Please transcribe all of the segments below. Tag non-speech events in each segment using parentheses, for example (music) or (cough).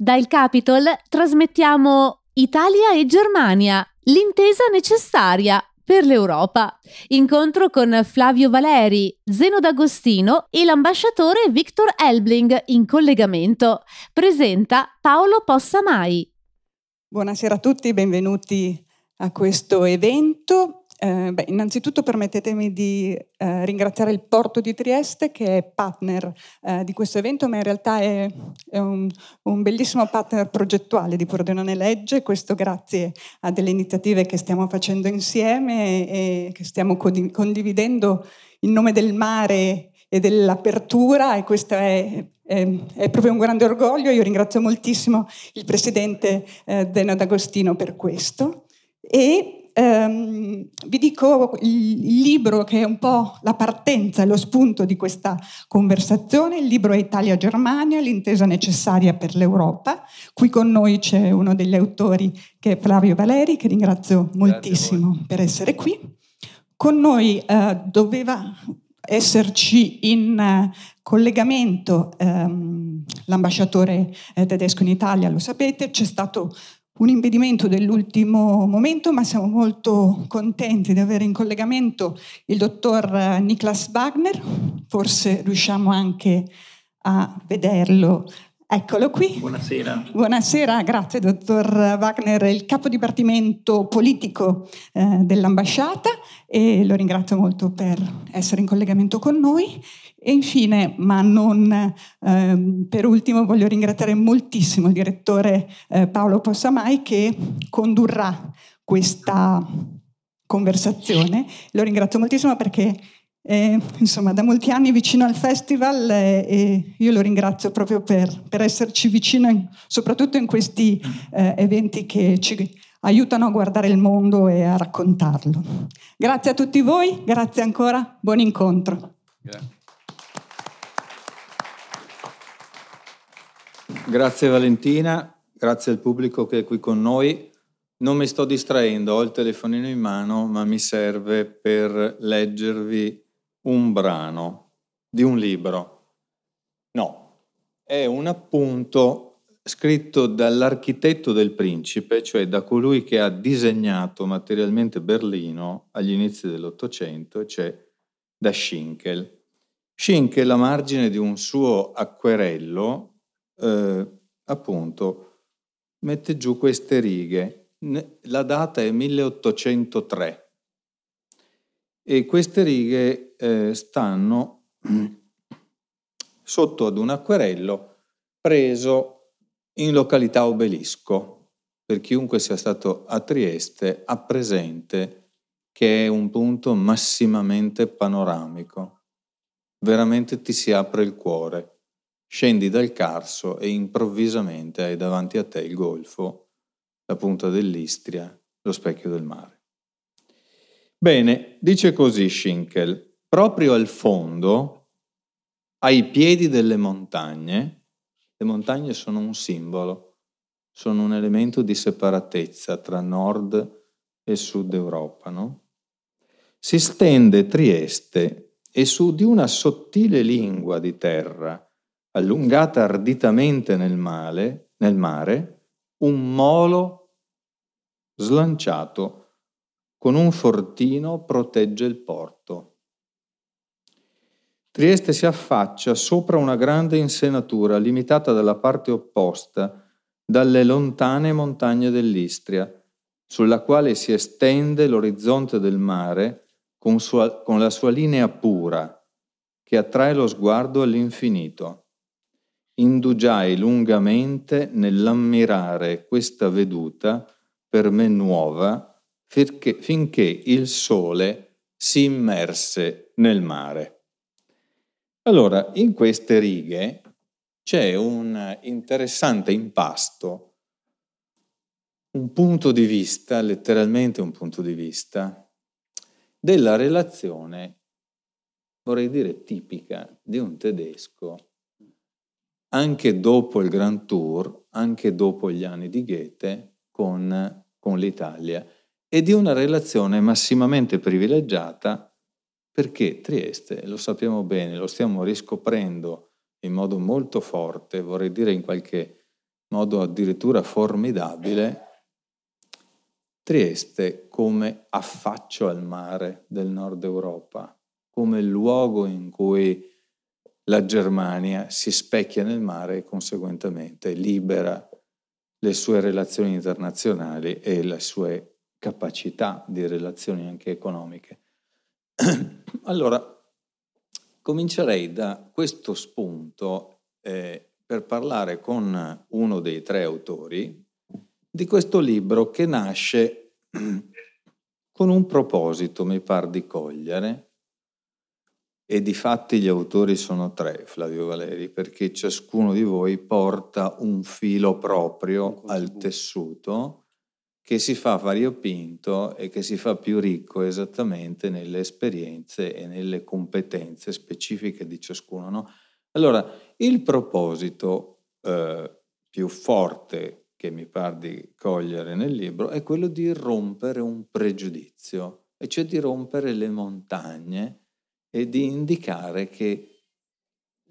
Dal Capitol trasmettiamo Italia e Germania, l'intesa necessaria per l'Europa. Incontro con Flavio Valeri, Zeno D'Agostino e l'ambasciatore Victor Elbling in collegamento. Presenta Paolo Possamai. Buonasera a tutti, benvenuti a questo evento. Eh, beh, innanzitutto permettetemi di eh, ringraziare il Porto di Trieste che è partner eh, di questo evento, ma in realtà è, è un, un, bellissimo partner progettuale di Pordenone Legge, questo grazie a delle iniziative che stiamo facendo insieme e, che stiamo condividendo in nome del mare e dell'apertura e questo è, è, è, proprio un grande orgoglio. Io ringrazio moltissimo il Presidente eh, Deno D'Agostino per questo. E ehm, vi dico il, libro che è un po' la partenza lo spunto di questa conversazione. Il libro è Italia-Germania, l'intesa necessaria per l'Europa. Qui con noi c'è uno degli autori che è Flavio Valeri, che ringrazio moltissimo per essere qui. Con noi eh, doveva esserci in uh, collegamento um, l'ambasciatore eh, tedesco in Italia, lo sapete, c'è stato un impedimento dell'ultimo momento, ma siamo molto contenti di avere in collegamento il dottor Niklas Wagner, forse riusciamo anche a vederlo. Eccolo qui. Buonasera. Buonasera, grazie dottor Wagner, il capo dipartimento politico eh, dell'ambasciata e lo ringrazio molto per essere in collegamento con noi. E infine, ma non eh, per ultimo, voglio ringraziare moltissimo il direttore eh, Paolo Possamai che condurrà questa conversazione. Lo ringrazio moltissimo perché eh, insomma, da molti anni vicino al festival eh, e io lo ringrazio proprio per, per esserci vicino, in, soprattutto in questi eh, eventi che ci aiutano a guardare il mondo e a raccontarlo. Grazie a tutti voi, grazie ancora, buon incontro. Grazie. Grazie Valentina, grazie al pubblico che è qui con noi. Non mi sto distraendo, ho il telefonino in mano, ma mi serve per leggervi un brano di un libro. No, è un appunto scritto dall'architetto del principe, cioè da colui che ha disegnato materialmente Berlino agli inizi dell'Ottocento, cioè da Schinkel. Schinkel, a margine di un suo acquerello, eh, appunto mette giù queste righe. La data è 1803 e queste righe eh, stanno (clears throat) sotto ad un acquerello preso in località Obelisco. Per chiunque sia stato a Trieste ha presente che è un punto massimamente panoramico. Veramente ti si apre il cuore Scendi dal Carso e improvvisamente hai davanti a te il golfo, la punta dell'Istria, lo specchio del mare. Bene, dice così Schinkel, proprio al fondo, ai piedi delle montagne, le montagne sono un simbolo, sono un elemento di separatezza tra nord e sud Europa, no? Si stende Trieste e su di una sottile lingua di terra, allungata arditamente nel, male, nel mare, un molo slanciato con un fortino protegge il porto. Trieste si affaccia sopra una grande insenatura limitata dalla parte opposta dalle lontane montagne dell'Istria, sulla quale si estende l'orizzonte del mare con, sua, con la sua linea pura che attrae lo sguardo all'infinito indugiai lungamente nell'ammirare questa veduta per me nuova finché, finché il sole si immerse nel mare. Allora, in queste righe c'è un interessante impasto, un punto di vista, letteralmente un punto di vista, della relazione, vorrei dire tipica, di un tedesco anche dopo il Grand Tour, anche dopo gli anni di Goethe, con, con l'Italia e di una relazione massimamente privilegiata perché Trieste, lo sappiamo bene, lo stiamo riscoprendo in modo molto forte, vorrei dire in qualche modo addirittura formidabile Trieste come affaccio al mare del nord Europa, come luogo in cui la Germania si specchia nel mare e conseguentemente libera le sue relazioni internazionali e le sue capacità di relazioni anche economiche. (clears throat) allora, comincerei da questo spunto eh, per parlare con uno dei tre autori di questo libro che nasce (clears throat) con un proposito, mi par di cogliere, e di fatti gli autori sono tre, Flavio Valeri, perché ciascuno di voi porta un filo proprio al tessuto che si fa variopinto e che si fa più ricco esattamente nelle esperienze e nelle competenze specifiche di ciascuno. No? Allora, il proposito eh, più forte che mi par di cogliere nel libro è quello di rompere un pregiudizio, e cioè di rompere le montagne e di indicare che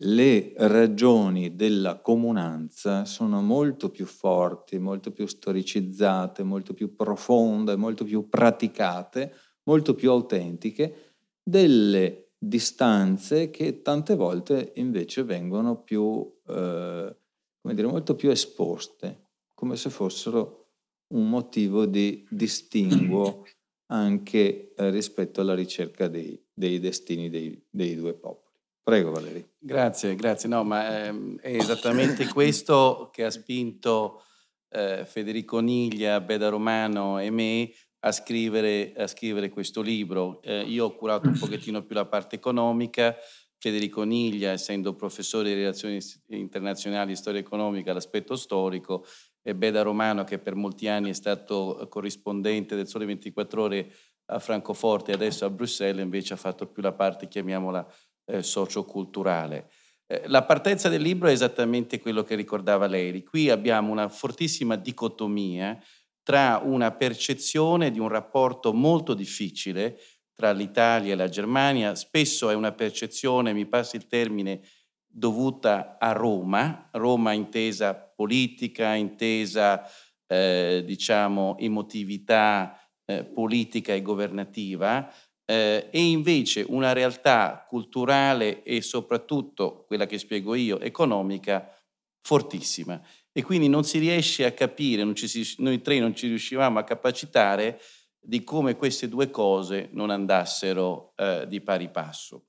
le ragioni della comunanza sono molto più forti, molto più storicizzate, molto più profonde, molto più praticate, molto più autentiche delle distanze che tante volte invece vengono più, eh, come dire, molto più esposte, come se fossero un motivo di distinguo (clears throat) anche eh, rispetto alla ricerca dei, dei destini dei, dei, due popoli. Prego Valerio. Grazie, grazie. No, ma ehm, è esattamente questo che ha spinto eh, Federico Niglia, Beda Romano e me a scrivere, a scrivere questo libro. Eh, io ho curato un pochettino più la parte economica, Federico Niglia, essendo professore di relazioni internazionali e storia economica, l'aspetto storico, e Beda Romano, che per molti anni è stato corrispondente del Sole 24 Ore a Francoforte e adesso a Bruxelles, invece ha fatto più la parte, chiamiamola, eh, socioculturale. Eh, la partenza del libro è esattamente quello che ricordava lei. Qui abbiamo una fortissima dicotomia tra una percezione di un rapporto molto difficile tra l'Italia e la Germania, spesso è una percezione, mi passi il termine, dovuta a Roma, Roma intesa politica, intesa eh, diciamo emotività eh, politica e governativa, eh, e invece una realtà culturale e soprattutto, quella che spiego io, economica fortissima. E quindi non si riesce a capire, si, noi tre non ci riuscivamo a capacitare di come queste due cose non andassero eh, di pari passo.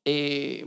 E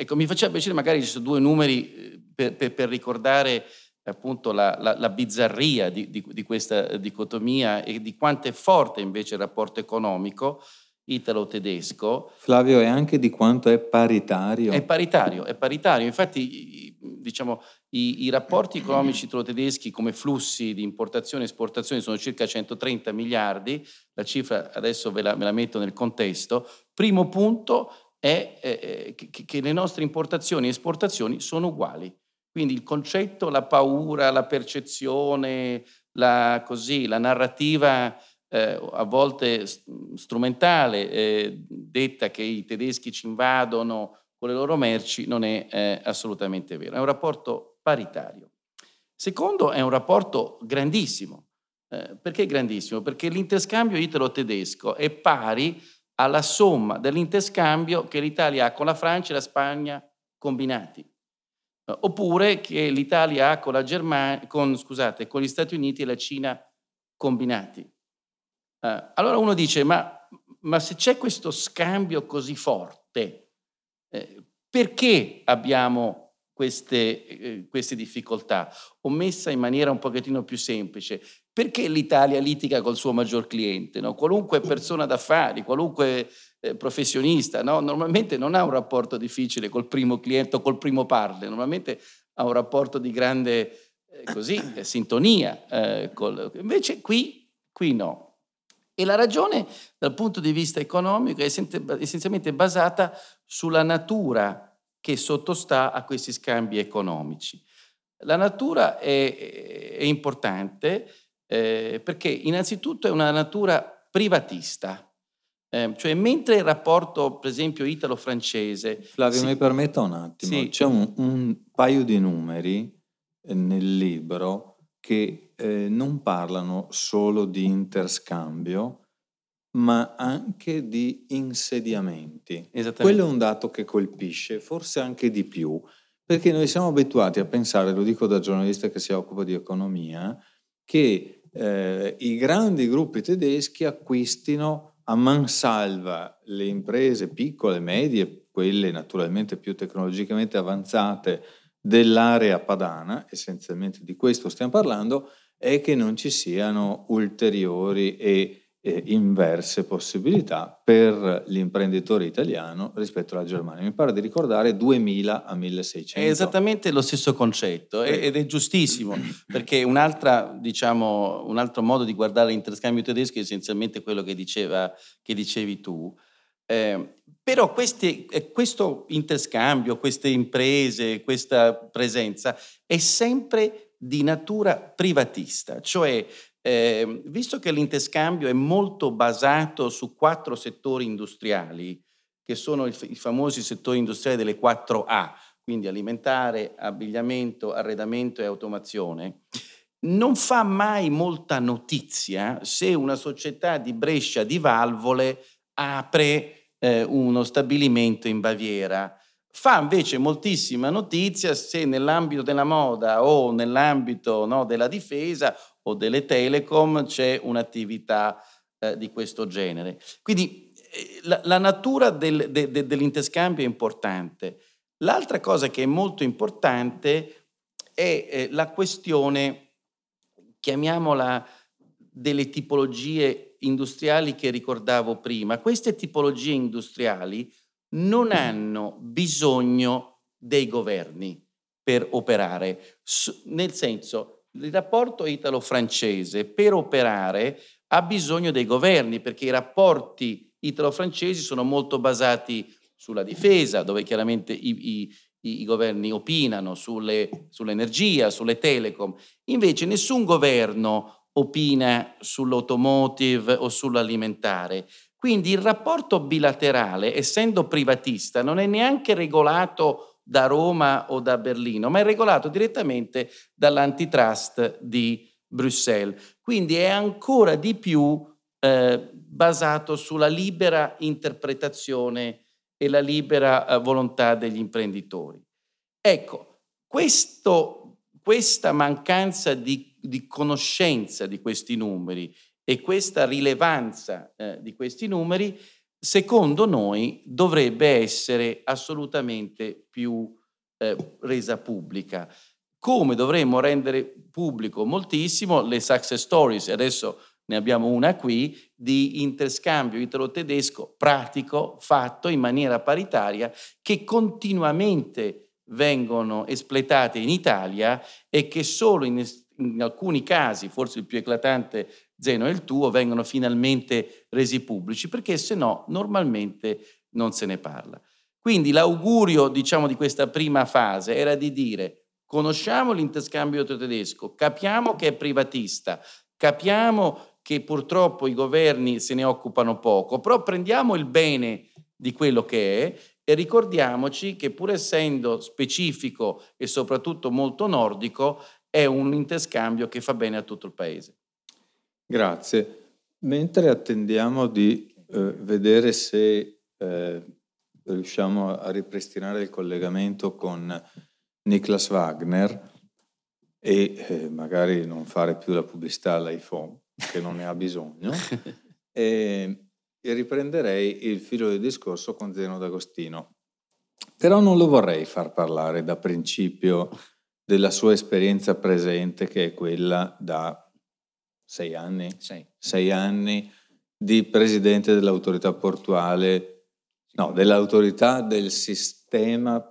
Ecco, mi faceva piacere, magari ci sono due numeri eh, per, per, per ricordare appunto la, la, la bizzarria di, di, di, questa dicotomia e di quanto è forte invece il rapporto economico italo-tedesco. Flavio, e anche di quanto è paritario. È paritario, è paritario. Infatti, diciamo, i, i rapporti economici italo-tedeschi come flussi di importazione e esportazione sono circa 130 miliardi, la cifra adesso ve la, ve la metto nel contesto. Primo punto, è eh, che, che le nostre importazioni e esportazioni sono uguali. Quindi il concetto, la paura, la percezione, la, così, la narrativa eh, a volte strumentale, eh, detta che i tedeschi ci invadono con le loro merci, non è eh, assolutamente vero. È un rapporto paritario. Secondo, è un rapporto grandissimo. Eh, perché grandissimo? Perché l'interscambio italo-tedesco è pari alla somma dell'interscambio che l'Italia ha con la Francia e la Spagna combinati. Eh, oppure che l'Italia ha con, la Germania, con, scusate, con gli Stati Uniti e la Cina combinati. Uh, allora uno dice, ma, ma, se c'è questo scambio così forte, eh, perché abbiamo queste, eh, queste difficoltà, o messa in maniera un pochettino più semplice, perché l'Italia litiga col suo maggior cliente? No? Qualunque persona d'affari, qualunque eh, professionista, no? normalmente non ha un rapporto difficile col primo cliente o col primo partner, normalmente ha un rapporto di grande eh, così, (coughs) eh, sintonia. Eh, col... Invece qui, qui no. E la ragione dal punto di vista economico è essenzialmente basata sulla natura che sottostà a questi scambi economici. La natura è, è importante eh, perché innanzitutto è una natura privatista, eh, cioè mentre il rapporto per esempio italo-francese... Flavio si... mi permetta un attimo, sì. c'è un, un, paio di numeri nel libro che eh, non parlano solo di interscambio, ma anche di insediamenti. Quello è un dato che colpisce, forse anche di più, perché noi siamo abituati a pensare, lo dico da giornalista che si occupa di economia, che eh, i grandi gruppi tedeschi acquistino a mansalva le imprese piccole, medie, quelle naturalmente più tecnologicamente avanzate dell'area padana, essenzialmente di questo stiamo parlando, è che non ci siano ulteriori e eh, inverse possibilità per l'imprenditore italiano rispetto alla Germania. Mi pare di ricordare 2000 a 1600. È esattamente lo stesso concetto ed è giustissimo perché un'altra, diciamo, un altro modo di guardare l'interscambio tedesco è essenzialmente quello che, diceva, che dicevi tu. Eh, però questi, eh, questo interscambio, queste imprese, questa presenza è sempre di natura privatista, cioè eh, visto che l'interscambio è molto basato su quattro settori industriali, che sono i, i famosi settori industriali delle 4A, quindi alimentare, abbigliamento, arredamento e automazione, non fa mai molta notizia se una società di Brescia di valvole apre eh, uno stabilimento in Baviera. Fa invece moltissima notizia se nell'ambito della moda o nell'ambito no, della difesa o delle telecom c'è un'attività eh, di questo genere. Quindi eh, la, la, natura del, de, de, dell'interscambio è importante. L'altra cosa che è molto importante è eh, la questione, chiamiamola, delle tipologie industriali che ricordavo prima, queste tipologie industriali non hanno bisogno dei governi per operare, nel senso il rapporto italo-francese per operare ha bisogno dei governi perché i rapporti italo-francesi sono molto basati sulla difesa, dove chiaramente i, i, i governi opinano sulle, sull'energia, sulle telecom. Invece nessun governo opina sull'automotive o sull'alimentare. Quindi il rapporto bilaterale, essendo privatista, non è neanche regolato da Roma o da Berlino, ma è regolato direttamente dall'antitrust di Bruxelles. Quindi è ancora di più eh, basato sulla libera interpretazione e la libera eh, volontà degli imprenditori. Ecco, questo, questa mancanza di di conoscenza di questi numeri e questa rilevanza eh, di questi numeri, secondo noi, dovrebbe essere assolutamente più eh, resa pubblica. Come dovremmo rendere pubblico moltissimo le success stories, adesso ne abbiamo una qui, di interscambio italo-tedesco pratico, fatto in maniera paritaria, che continuamente vengono espletate in Italia e che solo in in alcuni casi, forse il più eclatante Zeno è il tuo, vengono finalmente resi pubblici, perché se no normalmente non se ne parla. Quindi l'augurio, diciamo, di questa prima fase era di dire conosciamo l'interscambio tedesco, capiamo che è privatista, capiamo che purtroppo i governi se ne occupano poco, però prendiamo il bene di quello che è e ricordiamoci che pur essendo specifico e soprattutto molto nordico, è un interscambio che fa bene a tutto il paese. Grazie. Mentre attendiamo di eh, vedere se eh, riusciamo a ripristinare il collegamento con Niklas Wagner e eh, magari non fare più la pubblicità all'iPhone, che non ne ha bisogno, (laughs) e, e riprenderei il filo del discorso con Zeno D'Agostino. Però non lo vorrei far parlare da principio della sua esperienza presente che è quella da sei anni, sei. sei anni di presidente dell'autorità portuale, no, dell'autorità del sistema,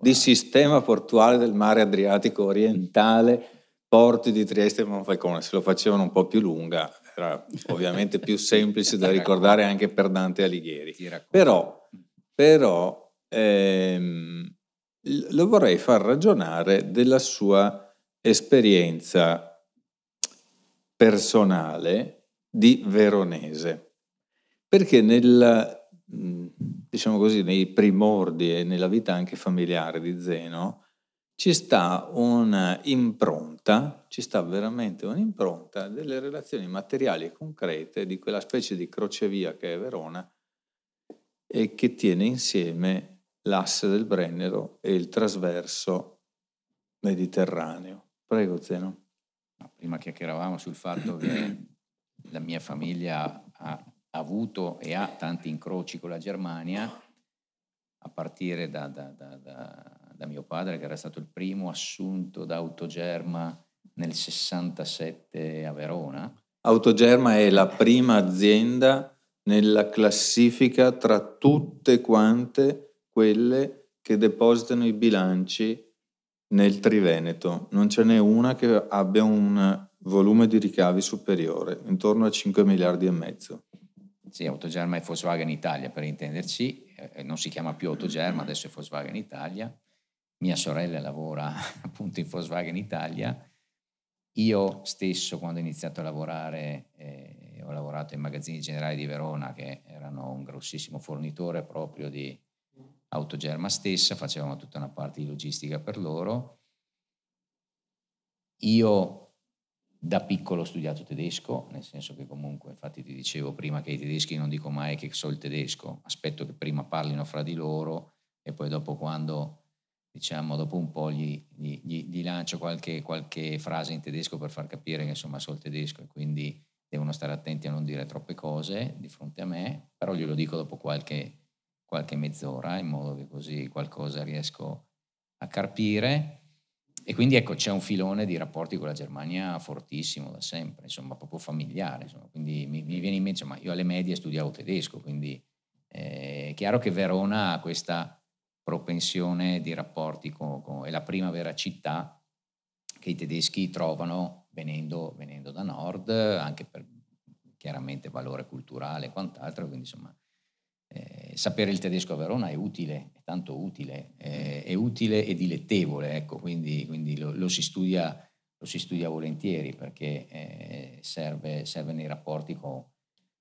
di sistema portuale del mare Adriatico orientale, porti di Trieste e Monfalcone. Se lo facevano un po' più lunga era ovviamente più (laughs) semplice da ricordare anche per Dante Alighieri. Però, però ehm, lo vorrei far ragionare della sua esperienza personale di veronese, perché nel, diciamo così, nei primordi e nella vita anche familiare di Zeno ci sta un'impronta, ci sta veramente un'impronta delle relazioni materiali e concrete di quella specie di crocevia che è Verona e che tiene insieme l'asse del Brennero e il trasverso mediterraneo. Prego, Zeno. Prima chiacchieravamo sul fatto che (clears throat) la mia famiglia ha avuto e ha tanti incroci con la Germania, a partire da, da, da, da, mio padre, che era stato il primo assunto da Autogerma nel 67 a Verona. Autogerma è la prima azienda nella classifica tra tutte quante quelle che depositano i bilanci nel Triveneto. Non ce n'è una che abbia un volume di ricavi superiore, intorno a 5 miliardi e mezzo. Sì, Autogerma è Volkswagen Italia per intenderci, eh, non si chiama più Autogerma, adesso è Volkswagen Italia. Mia sorella lavora (laughs) appunto in Volkswagen Italia. Io stesso quando ho iniziato a lavorare eh, ho lavorato in magazzini generali di Verona che erano un grossissimo fornitore proprio di Autogerma stessa, facevamo tutta una parte di logistica per loro. Io da piccolo ho studiato tedesco, nel senso che comunque, infatti ti dicevo prima che i tedeschi non dico mai che so il tedesco, aspetto che prima parlino fra di loro e poi dopo quando, diciamo, dopo un po' gli, gli, gli lancio qualche, qualche, frase in tedesco per far capire che insomma so il tedesco e quindi devono stare attenti a non dire troppe cose di fronte a me, però glielo dico dopo qualche, qualche mezz'ora in modo che così qualcosa riesco a carpire e quindi ecco, c'è un filone di rapporti con la Germania fortissimo da sempre, insomma, proprio familiare. Insomma. Quindi mi, mi, viene in mente, insomma, io alle medie studiavo tedesco, quindi eh, è chiaro che Verona ha questa propensione di rapporti con, con, è la prima vera città che i tedeschi trovano venendo, venendo da nord, anche per chiaramente valore culturale e quant'altro, quindi insomma eh, sapere il tedesco a Verona è utile, è tanto utile, eh, è utile e dilettevole, ecco, quindi, quindi lo, lo, si studia, lo, si studia, volentieri perché eh, serve, serve, nei rapporti con,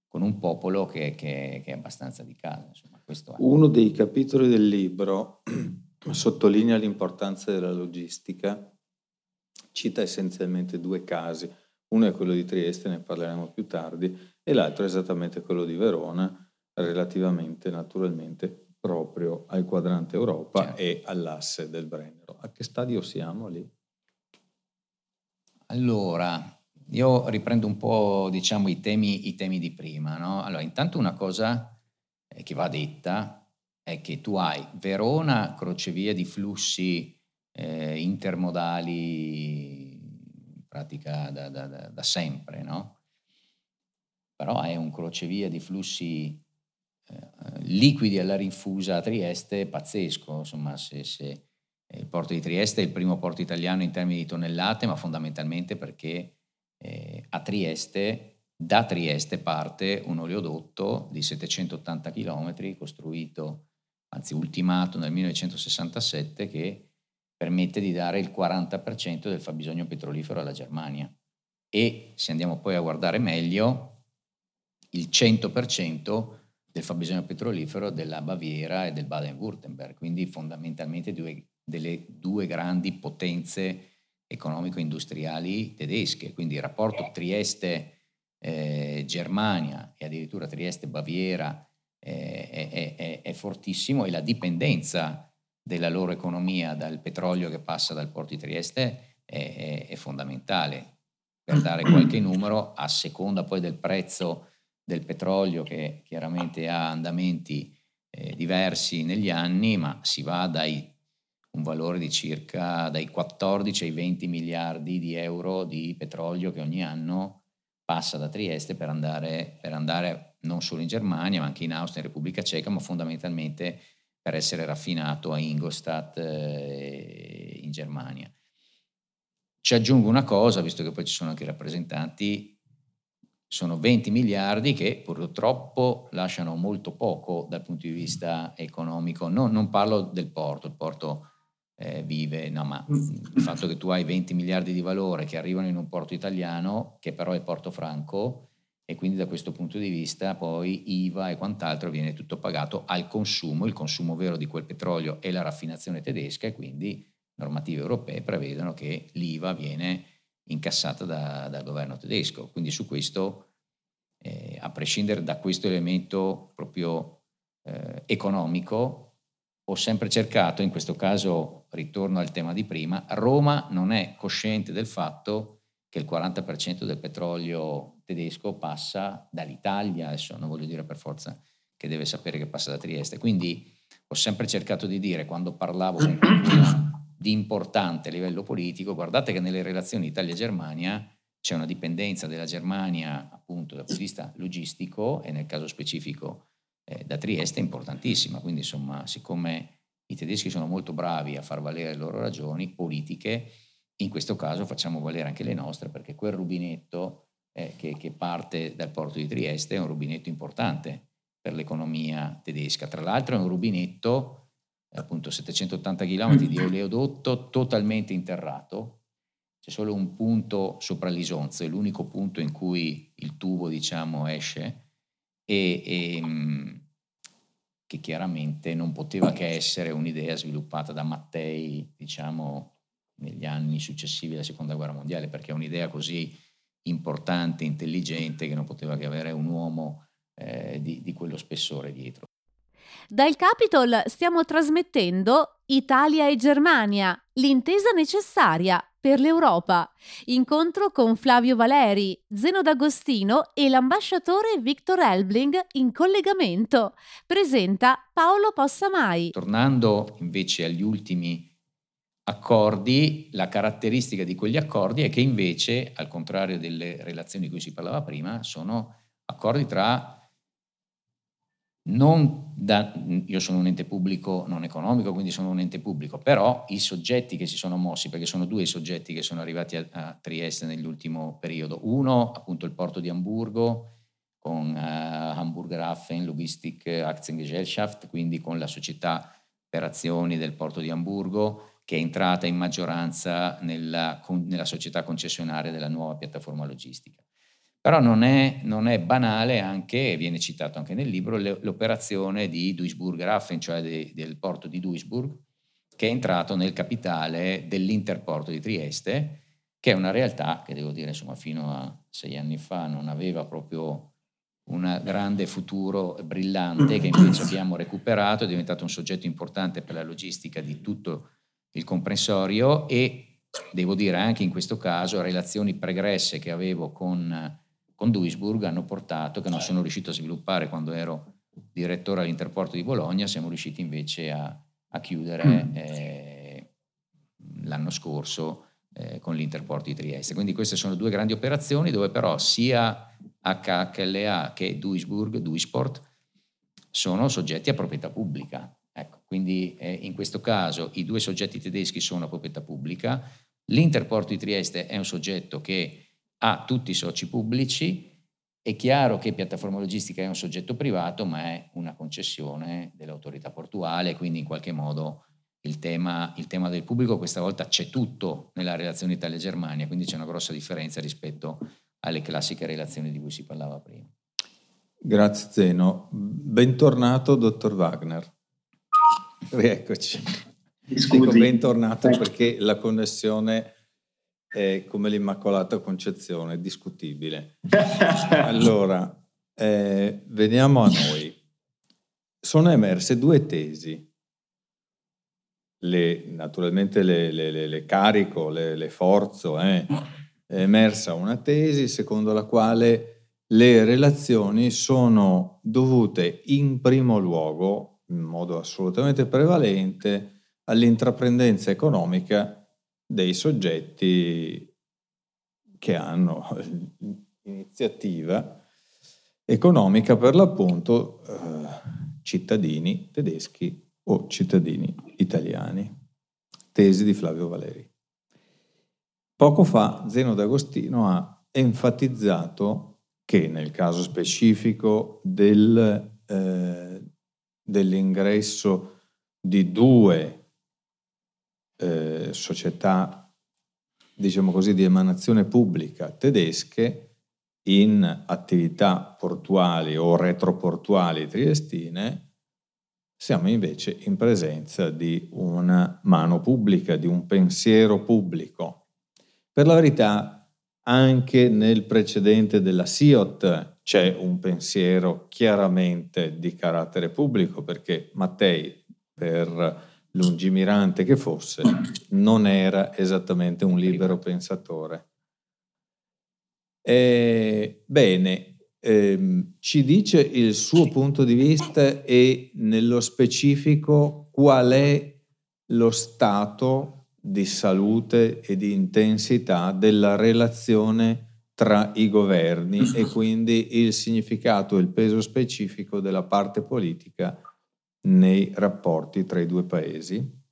con un popolo che, che, che, è abbastanza di casa. Insomma, Uno dei capitoli del libro (clears throat) sottolinea l'importanza della logistica, cita essenzialmente due casi, uno è quello di Trieste, ne parleremo più tardi, e l'altro è esattamente quello di Verona, relativamente naturalmente proprio al quadrante Europa certo. e all'asse del Brennero. A che stadio siamo lì? Allora, io riprendo un po' diciamo, i, temi, i temi di prima. No? Allora, intanto una cosa eh, che va detta è che tu hai Verona, crocevia di flussi eh, intermodali in pratica da, da, da, da sempre, no? però è un crocevia di flussi liquidi alla rinfusa a Trieste pazzesco. Insomma, se, se il porto di Trieste è il primo porto italiano in termini di tonnellate, ma fondamentalmente perché eh, a Trieste, da Trieste parte un oleodotto di 780 km costruito, anzi ultimato nel 1967, che permette di dare il 40% del fabbisogno petrolifero alla Germania. E se andiamo poi a guardare meglio, il 100% del fabbisogno petrolifero della Baviera e del Baden-Württemberg, quindi fondamentalmente due, delle due grandi potenze economico-industriali tedesche. Quindi il rapporto Trieste-Germania eh, e addirittura Trieste-Baviera eh, è, è, è, fortissimo e la dipendenza della loro economia dal petrolio che passa dal porto di Trieste è, è fondamentale. Per dare qualche numero, a seconda poi del prezzo del petrolio che chiaramente ha andamenti eh, diversi negli anni, ma si va dai un valore di circa dai 14 ai 20 miliardi di euro di petrolio che ogni anno passa da Trieste per andare, per andare non solo in Germania, ma anche in Austria, in Repubblica Ceca, ma fondamentalmente per essere raffinato a Ingolstadt eh, in Germania. Ci aggiungo una cosa, visto che poi ci sono anche i rappresentanti, sono 20 miliardi che purtroppo lasciano molto poco dal punto di vista economico. No, non parlo del porto, il porto eh, vive, no, ma il fatto che tu hai 20 miliardi di valore che arrivano in un porto italiano, che però è porto franco, e quindi da questo punto di vista poi IVA e quant'altro viene tutto pagato al consumo, il consumo vero di quel petrolio è la raffinazione tedesca e quindi normative europee prevedono che l'IVA viene incassata da, dal governo tedesco. Quindi su questo, eh, a prescindere da questo elemento proprio eh, economico, ho sempre cercato, in questo caso ritorno al tema di prima, Roma non è cosciente del fatto che il 40% del petrolio tedesco passa dall'Italia, adesso non voglio dire per forza che deve sapere che passa da Trieste, quindi ho sempre cercato di dire quando parlavo con di importante a livello politico, guardate che nelle relazioni Italia-Germania c'è una dipendenza della Germania appunto dal punto di vista logistico e nel caso specifico eh, da Trieste importantissima. Quindi insomma, siccome i tedeschi sono molto bravi a far valere le loro ragioni politiche, in questo caso facciamo valere anche le nostre perché quel rubinetto eh, che, che parte dal porto di Trieste è un rubinetto importante per l'economia tedesca. Tra l'altro è un rubinetto, appunto 780 km di (clears throat) oleodotto totalmente interrato, c'è solo un punto sopra l'Isonzo, è l'unico punto in cui il tubo diciamo esce e, e mm, che chiaramente non poteva che essere un'idea sviluppata da Mattei, diciamo, negli anni successivi alla seconda guerra mondiale, perché è un'idea così importante, intelligente, che non poteva che avere un uomo eh, di, di quello spessore dietro. Dal Capitol stiamo trasmettendo Italia e Germania, l'intesa necessaria per l'Europa. Incontro con Flavio Valeri, Zeno D'Agostino e l'ambasciatore Victor Elbling in collegamento. Presenta Paolo Possamai. Tornando invece agli ultimi accordi, la caratteristica di quegli accordi è che invece, al contrario delle relazioni di cui si parlava prima, sono accordi tra da, io sono un ente pubblico non economico, quindi sono un ente pubblico, però i soggetti che si sono mossi, perché sono due i soggetti che sono arrivati a, a Trieste nell'ultimo periodo, uno appunto il porto di Amburgo con uh, Hamburger Hafen Logistik Aktiengesellschaft, quindi con la società per azioni del porto di Amburgo, che è entrata in maggioranza nella, nella società concessionaria della nuova piattaforma logistica. Però non è, non è banale anche, viene citato anche nel libro, l'operazione di Duisburg-Raffen, cioè de, del porto di Duisburg, che è entrato nel capitale dell'Interporto di Trieste, che è una realtà che devo dire insomma fino a sei anni fa non aveva proprio un grande futuro brillante che invece (coughs) abbiamo recuperato, è diventato un soggetto importante per la logistica di tutto il comprensorio e devo dire anche in questo caso relazioni pregresse che avevo con con Duisburg hanno portato, che non sono riuscito a sviluppare quando ero direttore all'Interporto di Bologna, siamo riusciti invece a, a chiudere mm. eh, l'anno scorso eh, con l'Interporto di Trieste. Quindi queste sono due grandi operazioni dove però sia HHLA che Duisburg, Duisport, sono soggetti a proprietà pubblica. Ecco, quindi eh, in questo caso i due soggetti tedeschi sono a proprietà pubblica, l'Interporto di Trieste è un soggetto che ha tutti i soci pubblici. È chiaro che piattaforma logistica è un soggetto privato, ma è una concessione dell'autorità portuale, quindi in qualche modo il tema, il tema del pubblico questa volta c'è tutto nella relazione Italia-Germania, quindi c'è una grossa differenza rispetto alle classiche relazioni di cui si parlava prima. Grazie Zeno. Bentornato, dottor Wagner. Rieccoci. Scusi. Ecco, bentornato perché la connessione è come l'Immacolata Concezione, discutibile. (laughs) allora, eh, veniamo a noi. Sono emerse due tesi. Le, naturalmente le, le, le, carico, le, forzo. Eh. È emersa una tesi secondo la quale le relazioni sono dovute in primo luogo, in modo assolutamente prevalente, all'intraprendenza economica dei soggetti che hanno iniziativa economica per l'appunto eh, cittadini tedeschi o cittadini italiani. Tesi di Flavio Valeri. Poco fa Zeno D'Agostino ha enfatizzato che nel caso specifico del, eh, dell'ingresso di due eh, società, diciamo così, di emanazione pubblica tedesche in attività portuali o retroportuali triestine, siamo invece in presenza di una mano pubblica, di un pensiero pubblico. Per la verità, anche nel precedente della SIOT c'è un pensiero chiaramente di carattere pubblico, perché Mattei, per lungimirante che fosse, non era esattamente un libero pensatore. E, bene, ehm, ci dice il suo punto di vista e nello specifico qual è lo stato di salute e di intensità della relazione tra i governi e quindi il significato e il peso specifico della parte politica nei rapporti tra i due paesi?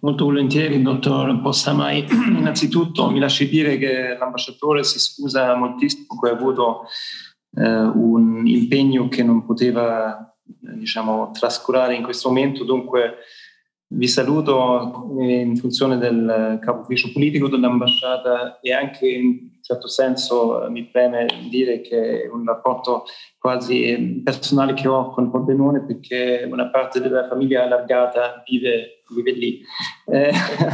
Molto volentieri, dottor Possamai. (clears throat) Innanzitutto mi lasci dire che l'ambasciatore si scusa moltissimo che ha avuto eh, un impegno che non poteva diciamo, trascurare in questo momento, dunque vi saluto in funzione del capo ufficio politico dell'ambasciata e anche in certo senso mi preme dire che è un rapporto quasi personale che ho con Pordenone perché una parte della famiglia allargata vive, vive lì. Eh,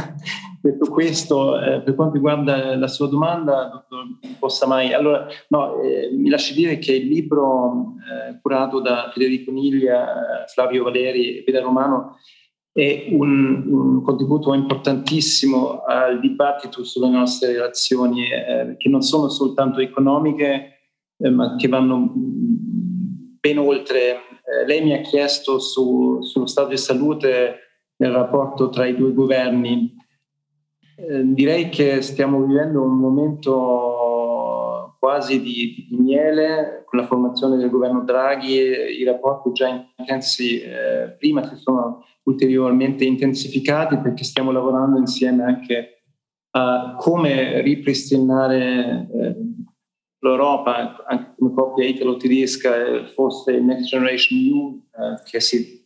(laughs) detto questo, eh, per quanto riguarda la sua domanda, dottor Possamai, allora no, eh, mi lasci dire che il libro eh, curato da Federico Niglia, Flavio Valeri e Peda Romano è un, un, contributo importantissimo al dibattito sulle nostre relazioni, eh, che non sono soltanto economiche, eh, ma che vanno ben oltre. Eh, lei mi ha chiesto su, sullo stato di salute nel rapporto tra i due governi. Eh, direi che stiamo vivendo un momento quasi di, di, miele con la formazione del governo Draghi, i rapporti già intensi eh, prima si sono ulteriormente intensificati perché stiamo lavorando insieme anche a come ripristinare eh, l'Europa, anche come coppia italo-tedesca, eh, fosse il Next Generation EU, eh, che si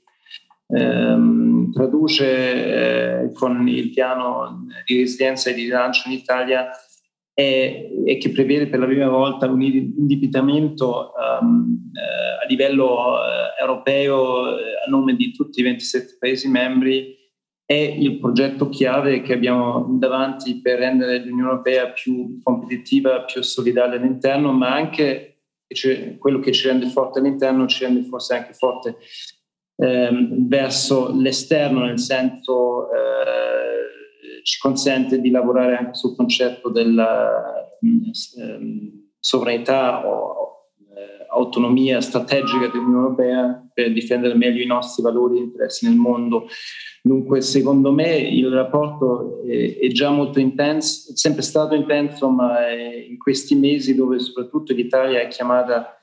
ehm, traduce eh, con il piano di resilienza e di rilancio in Italia e, e, che prevede per la prima volta un indebitamento um, eh, a livello eh, europeo eh, a nome di tutti i 27 Paesi membri, è il progetto chiave che abbiamo davanti per rendere l'Unione Europea più competitiva, più solidale all'interno, ma anche quello che ci rende forte all'interno ci rende forse anche forte ehm, verso l'esterno, nel senso eh, ci consente di lavorare anche sul concetto della eh, sovranità o eh, autonomia strategica dell'Unione Europea per difendere meglio i nostri valori e interessi nel mondo. Dunque, secondo me il rapporto è, già molto intenso, è sempre stato intenso, ma in questi mesi dove soprattutto l'Italia è chiamata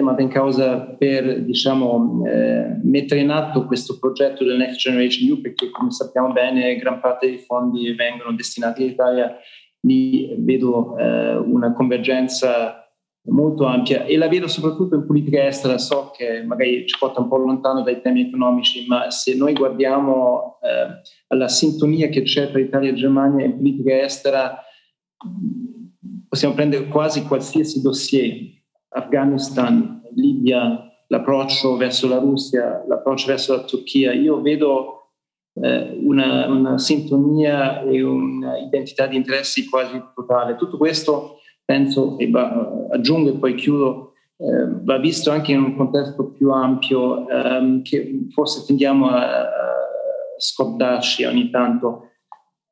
chiamata in causa per diciamo, eh, mettere in atto questo progetto del Next Generation EU perché come sappiamo bene gran parte dei fondi vengono destinati all'Italia, lì vedo eh, una convergenza molto ampia e la vedo soprattutto in politica estera, so che magari ci porta un po' lontano dai temi economici, ma se noi guardiamo eh, alla sintonia che c'è tra Italia e Germania in politica estera, possiamo prendere quasi qualsiasi dossier Afghanistan, Libia, l'approccio verso la Russia, l'approccio verso la Turchia, io vedo eh, una, una, sintonia e un'identità di interessi quasi totale. Tutto questo penso, e va, aggiungo e poi chiudo, eh, va visto anche in un contesto più ampio ehm, che forse tendiamo a, a scordarci ogni tanto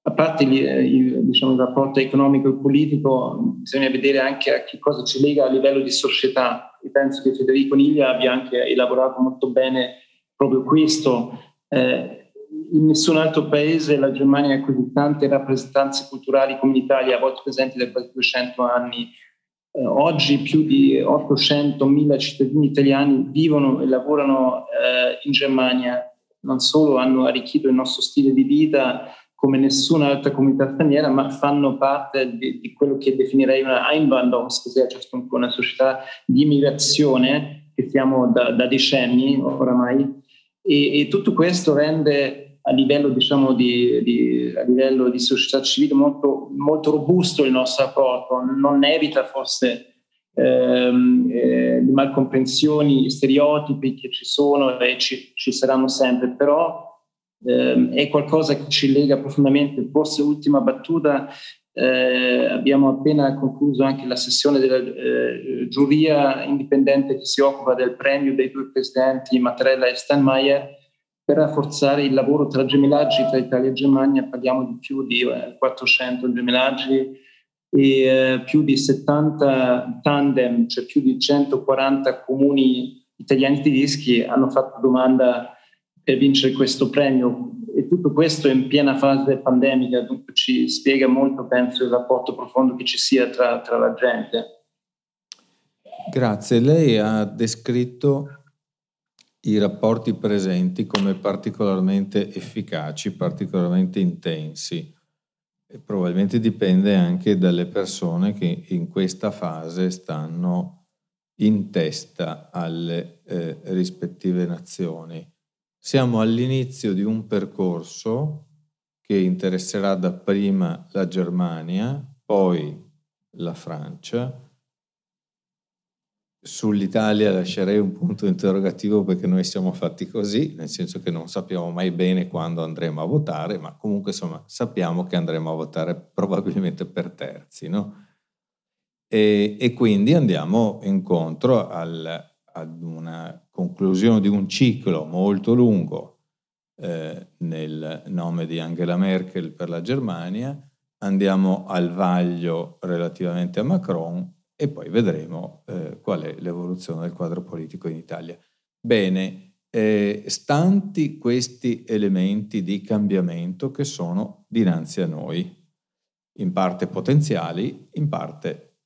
a parte il, il, diciamo, il, rapporto economico e politico, bisogna vedere anche a che cosa ci lega a livello di società. E penso che Federico Niglia abbia anche elaborato molto bene proprio questo. Eh, in nessun altro paese la Germania ha così tante rappresentanze culturali come l'Italia, a volte presenti da quasi 200 anni. Eh, oggi più di 800.000 cittadini italiani vivono e lavorano eh, in Germania, non solo hanno arricchito il nostro stile di vita, come nessuna altra comunità straniera, ma fanno parte di, di quello che definirei una Einwanderungsgesellschaft, cioè una società di immigrazione che siamo da, da decenni oramai. E, e, tutto questo rende a livello, diciamo, di, di, a livello di società civile molto, molto robusto il nostro rapporto, non evita forse ehm, eh, le malcomprensioni, gli stereotipi che ci sono e ci, ci saranno sempre, però ehm, è qualcosa che ci lega profondamente. Forse ultima battuta, eh, abbiamo appena concluso anche la sessione della eh, giuria indipendente che si occupa del premio dei due presidenti Mattarella e Steinmeier per rafforzare il lavoro tra gemellaggi tra Italia e Germania. Parliamo di più di eh, 400 gemellaggi e eh, più di 70 tandem, cioè più di 140 comuni italiani tedeschi hanno fatto domanda per vincere questo premio e tutto questo in piena fase pandemica, dunque ci spiega molto, penso, il rapporto profondo che ci sia tra, tra la gente. Grazie, lei ha descritto i rapporti presenti come particolarmente efficaci, particolarmente intensi. E probabilmente dipende anche dalle persone che in questa fase stanno in testa alle eh, rispettive nazioni. Siamo all'inizio di un percorso che interesserà dapprima la Germania, poi la Francia. Sull'Italia lascerei un punto interrogativo perché noi siamo fatti così, nel senso che non sappiamo mai bene quando andremo a votare, ma comunque insomma sappiamo che andremo a votare probabilmente per terzi, no? E, e quindi andiamo incontro al, ad una conclusione di un ciclo molto lungo eh, nel nome di Angela Merkel per la Germania, andiamo al vaglio relativamente a Macron e poi vedremo eh, qual è l'evoluzione del quadro politico in Italia. Bene, eh, stanti questi elementi di cambiamento che sono dinanzi a noi, in parte potenziali, in parte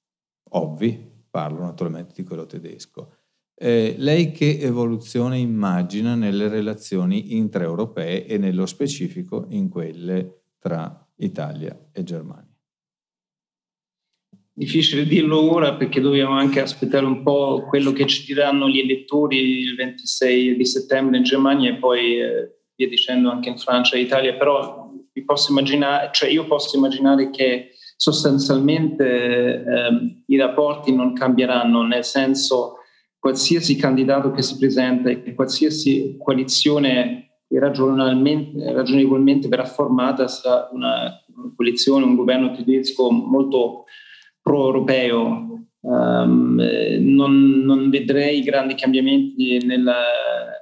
ovvi, parlo naturalmente di quello tedesco. Eh, lei che evoluzione immagina nelle relazioni intraeuropee e nello specifico in quelle tra Italia e Germania? Difficile dirlo ora perché dobbiamo anche aspettare un po' quello che ci diranno gli elettori il 26 di settembre in Germania e poi eh, via dicendo anche in Francia e Italia, però posso cioè io posso immaginare che sostanzialmente eh, i rapporti non cambieranno, nel senso qualsiasi candidato che si presenta e qualsiasi coalizione ragionevolmente verrà formata sarà una coalizione, un governo tedesco molto pro-europeo. Um, non, non, vedrei grandi cambiamenti nella,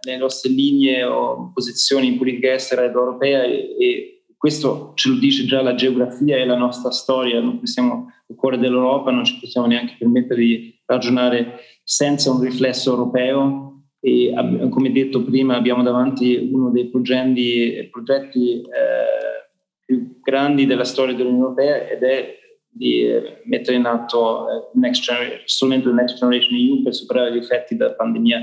nelle nostre linee o posizioni in politica estera ed europea e, e, questo ce lo dice già la geografia e la nostra storia. Noi siamo il cuore dell'Europa, non ci possiamo neanche permettere di ragionare senza un riflesso europeo e come detto prima abbiamo davanti uno dei progetti, progetti eh, più grandi della storia dell'Unione Europea ed è di eh, mettere in atto eh, strumento Next Generation EU per superare gli effetti della pandemia.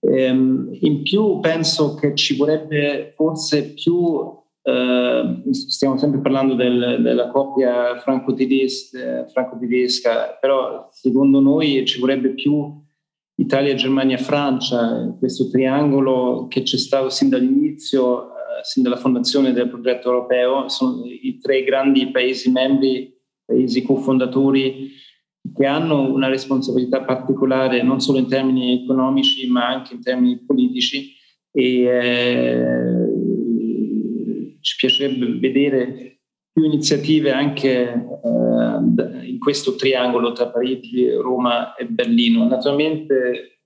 Ehm, in più penso che ci vorrebbe forse più Uh, stiamo sempre parlando del, della coppia franco-tedesca, però secondo noi ci vorrebbe più Italia, Germania, Francia, questo triangolo che c'è stato sin dall'inizio, uh, sin dalla fondazione del progetto europeo, sono i tre grandi paesi membri, paesi cofondatori che hanno una responsabilità particolare non solo in termini economici ma anche in termini politici. E eh, ci piacerebbe vedere più iniziative anche eh, in questo triangolo tra Parigi, Roma e Berlino. Naturalmente,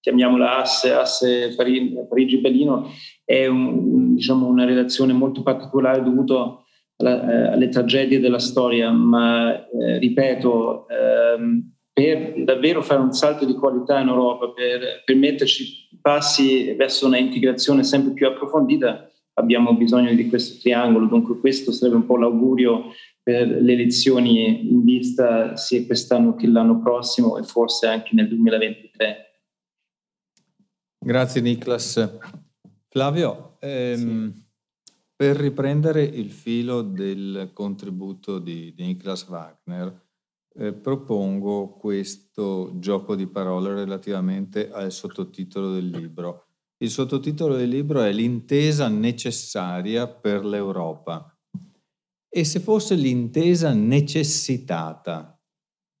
chiamiamola asse, asse Parigi-Berlino, è un, diciamo, una relazione molto particolare dovuta alla, eh, alle tragedie della storia, ma eh, ripeto, ehm, per davvero fare un salto di qualità in Europa, per permetterci passi verso una integrazione sempre più approfondita, abbiamo bisogno di questo triangolo, dunque questo sarebbe un po' l'augurio per le elezioni in vista sia quest'anno che l'anno prossimo e forse anche nel 2023. Grazie Niklas. Flavio, ehm, sì. per riprendere il filo del contributo di, di Niklas Wagner, eh, propongo questo gioco di parole relativamente al sottotitolo del libro il sottotitolo del libro è L'intesa necessaria per l'Europa. E se fosse l'intesa necessitata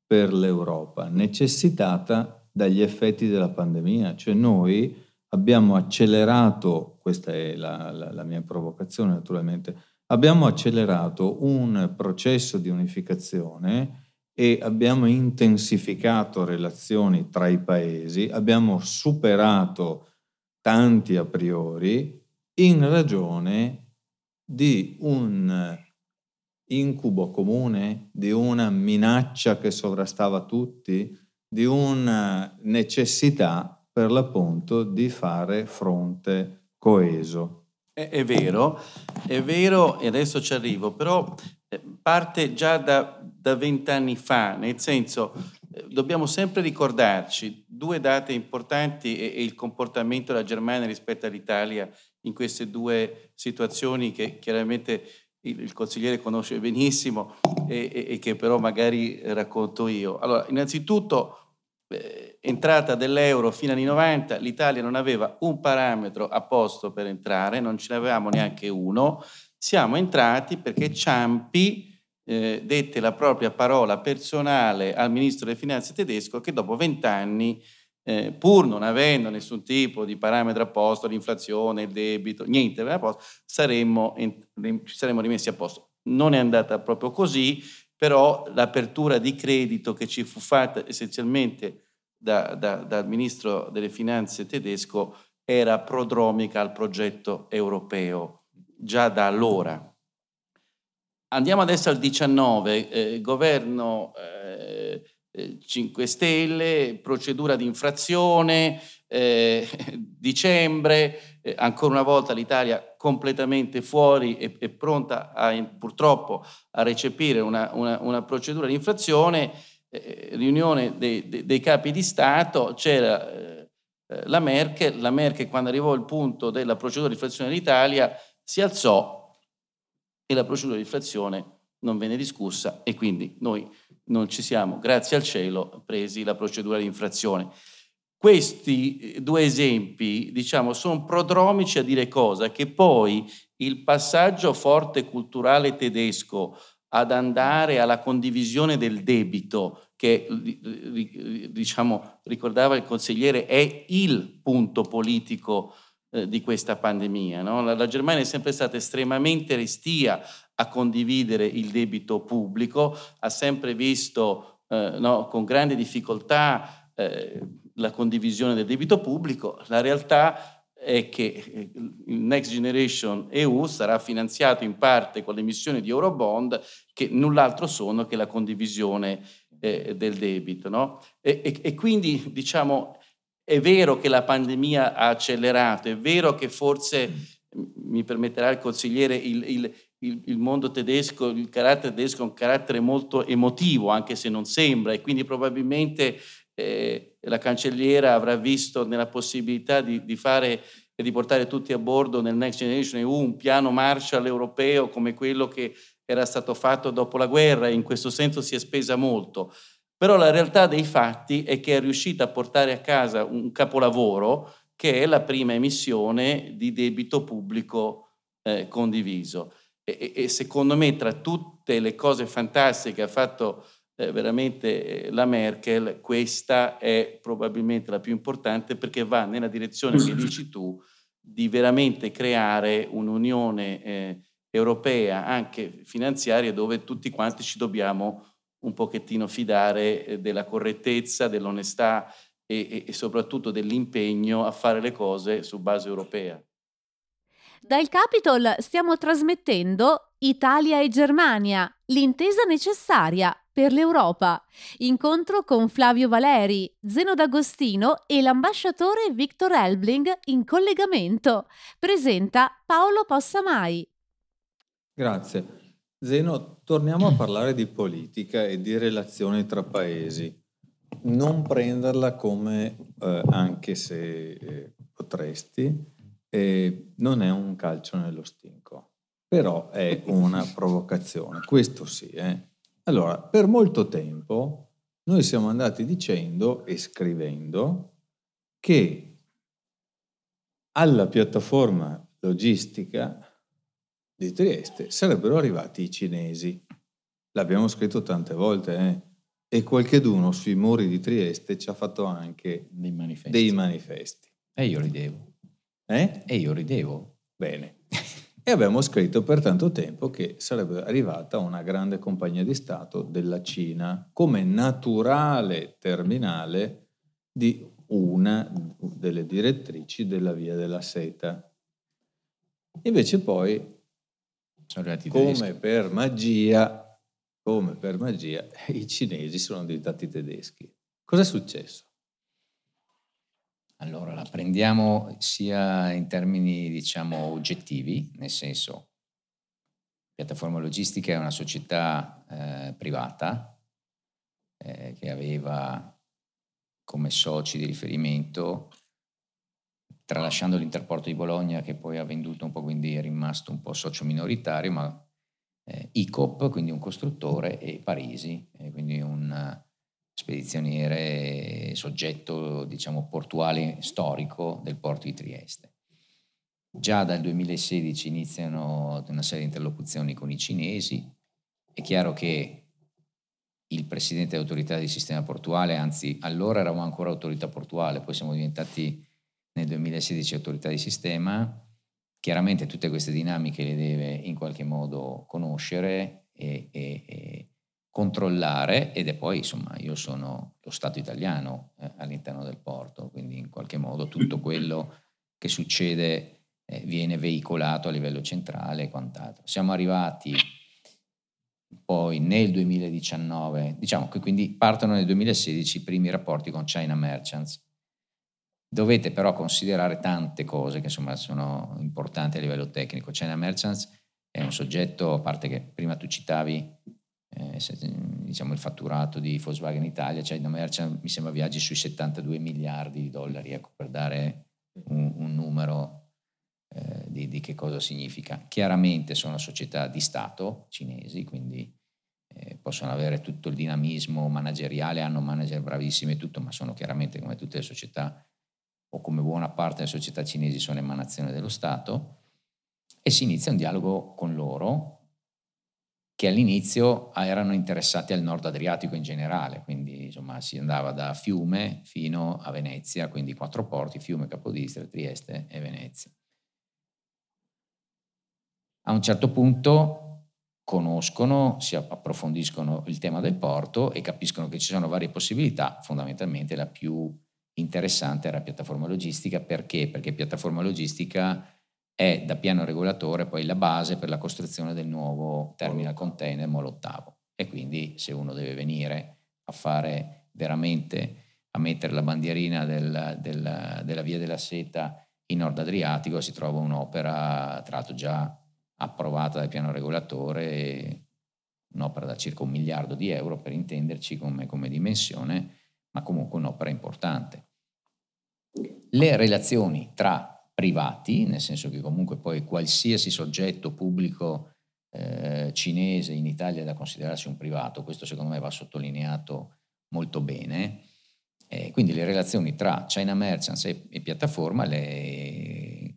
per l'Europa, necessitata dagli effetti della pandemia. Cioè noi abbiamo accelerato, questa è la, la, la mia provocazione naturalmente, abbiamo accelerato un processo di unificazione e abbiamo intensificato relazioni tra i paesi, abbiamo superato tanti a priori in ragione di un incubo comune, di una minaccia che sovrastava tutti, di una necessità per l'appunto di fare fronte coeso. È, è vero, è vero e adesso ci arrivo, però eh, parte già da vent'anni fa, nel senso dobbiamo sempre ricordarci due date importanti e, e, il comportamento della Germania rispetto all'Italia in queste due situazioni che chiaramente il, il consigliere conosce benissimo e, e, e, che però magari racconto io. Allora, innanzitutto, eh, entrata dell'euro fino agli 90, l'Italia non aveva un parametro a posto per entrare, non ce ne avevamo neanche uno. Siamo entrati perché Ciampi eh, dette la propria parola personale al ministro delle finanze tedesco che dopo vent'anni eh, pur non avendo nessun tipo di parametro a posto, l'inflazione, il debito, niente a posto, saremmo, ci saremmo rimessi a posto. Non è andata proprio così, però l'apertura di credito che ci fu fatta essenzialmente da, da, dal ministro delle finanze tedesco era prodromica al progetto europeo già da allora. Andiamo adesso al 19, eh, governo eh, 5 eh, Stelle, procedura di infrazione, eh, (laughs) dicembre, eh, ancora una volta l'Italia completamente fuori e, e pronta a, purtroppo a recepire una, una, una procedura di infrazione, eh, riunione dei, dei, dei, capi di Stato, c'era la Merkel, la Merkel quando arrivò il punto della procedura di infrazione dell'Italia si alzò e la procedura di infrazione non venne discussa e quindi noi non ci siamo, grazie al cielo, presi la procedura di infrazione. Questi eh, due esempi, diciamo, sono prodromici a dire cosa? Che poi il passaggio forte culturale tedesco ad andare alla condivisione del debito, che diciamo, ricordava il consigliere, è il punto politico eh, di questa pandemia. No? La, la Germania è sempre stata estremamente restia a condividere il debito pubblico, ha sempre visto eh, no, con grande difficoltà eh, la condivisione del debito pubblico. La realtà è che eh, il Next Generation EU sarà finanziato in parte con l'emissione di Eurobond che null'altro sono che la condivisione eh, del debito. No? E, e, e quindi diciamo è vero che la pandemia ha accelerato, è vero che forse, mi permetterà il consigliere, il, il, il, il, mondo tedesco, il carattere tedesco è un carattere molto emotivo, anche se non sembra, e quindi probabilmente eh, la cancelliera avrà visto nella possibilità di, di fare e di portare tutti a bordo nel Next Generation EU un piano Marshall europeo come quello che era stato fatto dopo la guerra e in questo senso si è spesa molto. Però la realtà dei fatti è che è riuscita a portare a casa un capolavoro che è la prima emissione di debito pubblico eh, condiviso. E, e, secondo me tra tutte le cose fantastiche che ha fatto eh, veramente eh, la Merkel, questa è probabilmente la più importante perché va nella direzione che dici tu di veramente creare un'unione eh, europea anche finanziaria dove tutti quanti ci dobbiamo un pochettino fidare eh, della correttezza, dell'onestà e, e soprattutto dell'impegno a fare le cose su base europea. Dal Capitol stiamo trasmettendo Italia e Germania, l'intesa necessaria per l'Europa. Incontro con Flavio Valeri, Zeno D'Agostino e l'ambasciatore Victor Elbling in collegamento. Presenta Paolo Possamai. Grazie. Zeno, torniamo a parlare di politica e di relazioni tra paesi. Non prenderla come, eh, anche se eh, potresti, eh, non è un calcio nello stinco, però è una (laughs) provocazione, questo sì. Eh. Allora, per molto tempo noi siamo andati dicendo e scrivendo che alla piattaforma logistica di Trieste sarebbero arrivati i cinesi. L'abbiamo scritto tante volte, eh? e qualcheduno sui muri di Trieste ci ha fatto anche dei manifesti. Dei manifesti. E io ridevo. Eh? E io ridevo. Bene. (laughs) e abbiamo scritto per tanto tempo che sarebbe arrivata una grande compagnia di Stato della Cina come naturale terminale di una delle direttrici della via della seta. Invece poi, come per magia, come per magia, (laughs) i cinesi sono diventati tedeschi. Cosa è successo? Allora, la prendiamo sia in termini, diciamo, oggettivi, nel senso, Piattaforma Logistica è una società eh, privata eh, che aveva come soci di riferimento, tralasciando l'Interporto di Bologna che poi ha venduto un po', quindi è rimasto un po' socio minoritario, ma eh, ICOP, quindi un costruttore, e Parisi, eh, quindi un spedizioniere soggetto diciamo portuale storico del porto di Trieste. Già dal 2016 iniziano una serie di interlocuzioni con i cinesi. È chiaro che il presidente dell'autorità di sistema portuale, anzi allora eravamo ancora autorità portuale, poi siamo diventati nel 2016 autorità di sistema, chiaramente tutte queste dinamiche le deve in qualche modo conoscere e, e, e controllare ed è poi insomma io sono lo Stato italiano eh, all'interno del porto, quindi in qualche modo tutto quello che succede eh, viene veicolato a livello centrale e quant'altro. Siamo arrivati poi nel 2019, diciamo che quindi partono nel 2016 i primi rapporti con China Merchants. Dovete però considerare tante cose che insomma sono importanti a livello tecnico. China Merchants è un soggetto, a parte che prima tu citavi eh, diciamo il fatturato di Volkswagen Italia, China Merchants mi sembra viaggi sui 72 miliardi di dollari, ecco, per dare un, un numero eh, di, di, che cosa significa. Chiaramente sono società di Stato cinesi, quindi eh, possono avere tutto il dinamismo manageriale, hanno manager bravissimi e tutto, ma sono chiaramente come tutte le società o come buona parte delle società cinesi sono emanazione dello Stato e si inizia un dialogo con loro che all'inizio erano interessati al nord Adriatico in generale, quindi insomma si andava da Fiume fino a Venezia, quindi quattro porti, Fiume, Capodistria, Trieste e Venezia. A un certo punto conoscono, si approfondiscono il tema del porto e capiscono che ci sono varie possibilità, fondamentalmente la più interessante era piattaforma logistica, perché? Perché piattaforma logistica è da piano regolatore poi la base per la costruzione del nuovo terminal container Molo ottavo e quindi se uno deve venire a fare veramente a mettere la bandierina del, del, della via della seta in Nord Adriatico si trova un'opera tra l'altro già approvata dal piano regolatore, un'opera da circa un miliardo di euro per intenderci come, come dimensione, ma comunque un'opera importante. Le relazioni tra privati, nel senso che comunque poi qualsiasi soggetto pubblico eh, cinese in Italia è da considerarsi un privato, questo secondo me va sottolineato molto bene. Eh, quindi le relazioni tra China Merchants e, e piattaforma le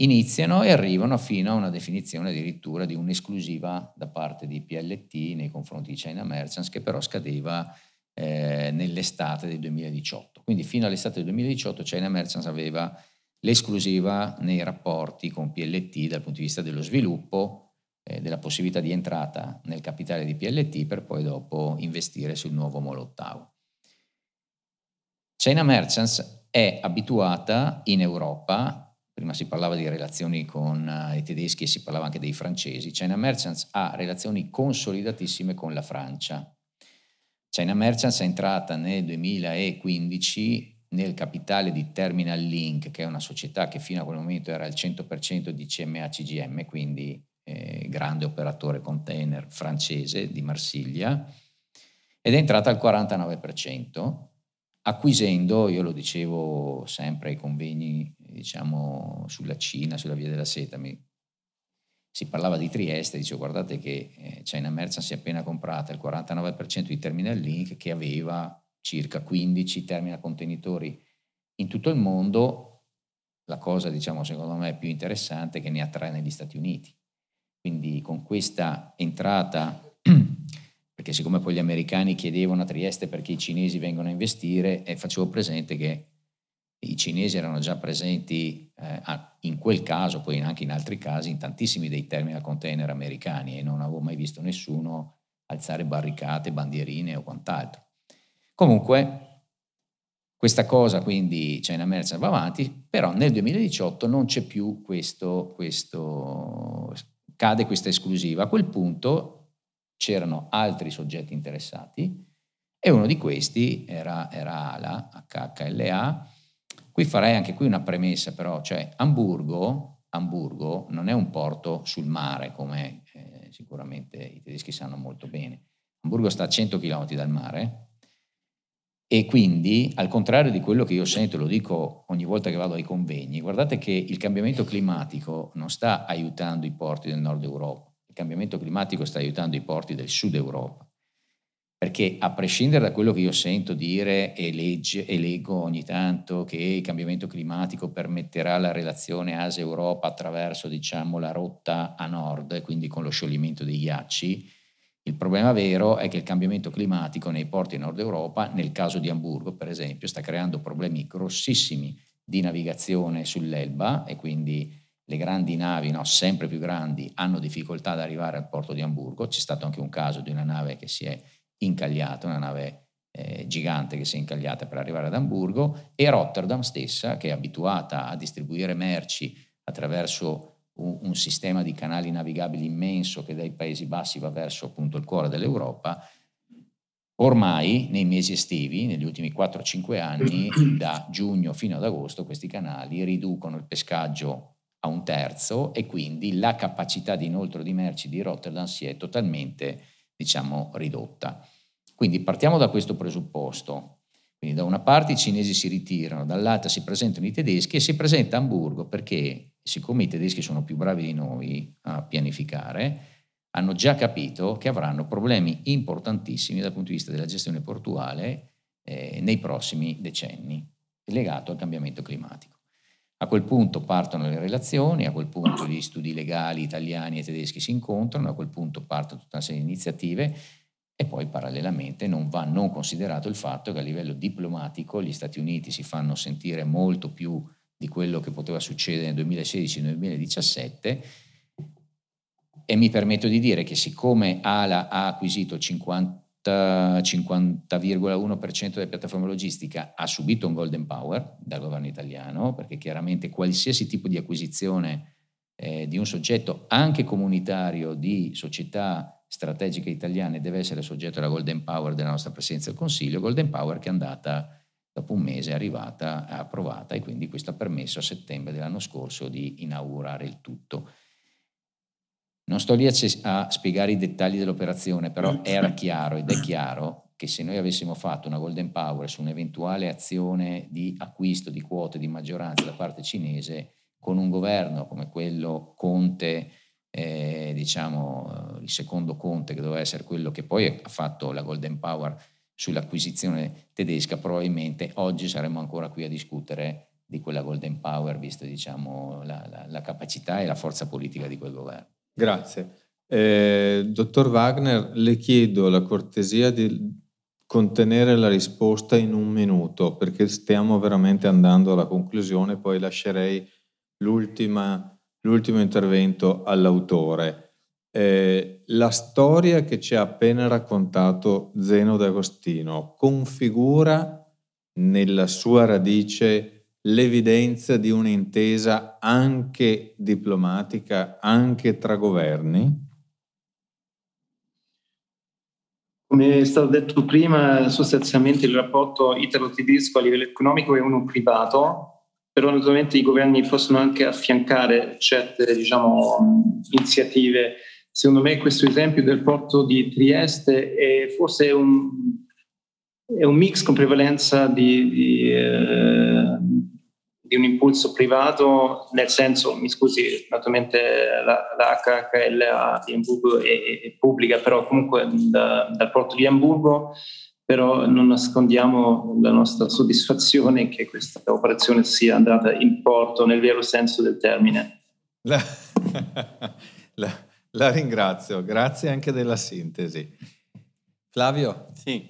iniziano e arrivano fino a una definizione addirittura di un'esclusiva da parte di PLT nei confronti di China Merchants che però scadeva eh, nell'estate del 2018. Quindi fino all'estate del 2018 China Merchants aveva l'esclusiva nei rapporti con PLT dal punto di vista dello sviluppo, eh, della possibilità di entrata nel capitale di PLT per poi dopo investire sul nuovo Molo ottavo. China Merchants è abituata in Europa, prima si parlava di relazioni con eh, i tedeschi e si parlava anche dei francesi, China Merchants ha relazioni consolidatissime con la Francia. China Merchants è entrata nel 2015 nel capitale di Terminal Link, che è una società che fino a quel momento era al 100% di CMA CGM, quindi eh, grande operatore container francese di Marsiglia, ed è entrata al 49%, acquisendo, io lo dicevo sempre ai convegni diciamo, sulla Cina, sulla via della seta, mi, si parlava di Trieste, dicevo guardate che eh, China Merchant si è appena comprata il 49% di Terminal Link che aveva circa 15 terminal contenitori in tutto il mondo, la cosa diciamo secondo me più interessante è che ne ha tre negli Stati Uniti. Quindi con questa entrata (clears throat) perché siccome poi gli americani chiedevano a Trieste perché i cinesi vengono a investire, e facevo presente che i cinesi erano già presenti eh, in quel caso, poi anche in altri casi, in tantissimi dei terminal container americani e non avevo mai visto nessuno alzare barricate, bandierine o quant'altro. Comunque, questa cosa quindi China Merchant va avanti, però nel 2018 non c'è più questo, questo cade questa esclusiva. A quel punto c'erano altri soggetti interessati e uno di questi era, era ALA, HHLA. Qui farei anche qui una premessa però, cioè Amburgo, Amburgo non è un porto sul mare come eh, sicuramente i tedeschi sanno molto bene. Amburgo sta a 100 km dal mare e quindi, al contrario di quello che io sento, lo dico ogni volta che vado ai convegni, guardate che il cambiamento climatico non sta aiutando i porti del nord Europa cambiamento climatico sta aiutando i porti del sud Europa. Perché a prescindere da quello che io sento dire e, legge, e leggo ogni tanto che il cambiamento climatico permetterà la relazione Asia-Europa attraverso diciamo, la rotta a nord, quindi con lo scioglimento dei ghiacci, il problema vero è che il cambiamento climatico nei porti Nord Europa, nel caso di Amburgo per esempio, sta creando problemi grossissimi di navigazione sull'Elba e quindi le grandi navi, no, sempre più grandi, hanno difficoltà ad arrivare al porto di Amburgo. C'è stato anche un caso di una nave che si è incagliata, una nave eh, gigante che si è incagliata per arrivare ad Amburgo, e Rotterdam stessa, che è abituata a distribuire merci attraverso un, un sistema di canali navigabili immenso che dai Paesi Bassi va verso appunto il cuore dell'Europa, Ormai nei mesi estivi, negli ultimi 4-5 anni, (clears throat) da giugno fino ad agosto, questi canali riducono il pescaggio a un terzo e quindi la capacità di inoltro di merci di Rotterdam si è totalmente, diciamo, ridotta. Quindi partiamo da questo presupposto. Quindi da una parte i cinesi si ritirano, dall'altra si presentano i tedeschi e si presenta Hamburgo perché siccome i tedeschi sono più bravi di noi a pianificare, hanno già capito che avranno problemi importantissimi dal punto di vista della gestione portuale eh, nei prossimi decenni, legato al cambiamento climatico. A quel punto partono le relazioni, a quel punto gli studi legali italiani e tedeschi si incontrano, a quel punto partono tutta una serie di iniziative e poi parallelamente non va non considerato il fatto che a livello diplomatico gli Stati Uniti si fanno sentire molto più di quello che poteva succedere nel 2016 e nel 2017 mi permetto di dire che siccome ALA ha acquisito il 50 50,1% delle piattaforme logistiche ha subito un golden power dal governo italiano, perché chiaramente qualsiasi tipo di acquisizione eh, di un soggetto, anche comunitario, di società strategiche italiane deve essere soggetto alla golden power della nostra Presidenza del Consiglio, golden power che è andata dopo un mese, è arrivata, è approvata e quindi questo ha permesso a settembre dell'anno scorso di inaugurare il tutto. Non sto lì a, a spiegare i dettagli dell'operazione, però era chiaro ed è chiaro che se noi avessimo fatto una golden power su un'eventuale azione di acquisto di quote di maggioranza da parte cinese, con un governo come quello Conte, eh, diciamo il secondo Conte che doveva essere quello che poi ha fatto la golden power sull'acquisizione tedesca, probabilmente oggi saremmo ancora qui a discutere di quella golden power, visto diciamo, la, la, la capacità e la forza politica di quel governo. Grazie. Eh, dottor Wagner, le chiedo la cortesia di contenere la risposta in un minuto perché stiamo veramente andando alla conclusione, poi lascerei l'ultimo intervento all'autore. Eh, la storia che ci ha appena raccontato Zeno D'Agostino configura nella sua radice l'evidenza di un'intesa anche diplomatica, anche tra governi? Come è stato detto prima, sostanzialmente il rapporto italo-tedesco a livello economico è uno privato, però naturalmente i governi possono anche affiancare certe diciamo, iniziative. Secondo me questo esempio del porto di Trieste è forse un, è un mix con prevalenza di, di eh, di un impulso privato, nel senso, mi scusi, naturalmente la, la HHL di Hamburgo è, è, pubblica, però comunque da, dal porto di Hamburgo, però non nascondiamo la nostra soddisfazione che questa operazione sia andata in porto nel vero senso del termine. La, (laughs) la, la ringrazio, grazie anche della sintesi. Flavio? Sì.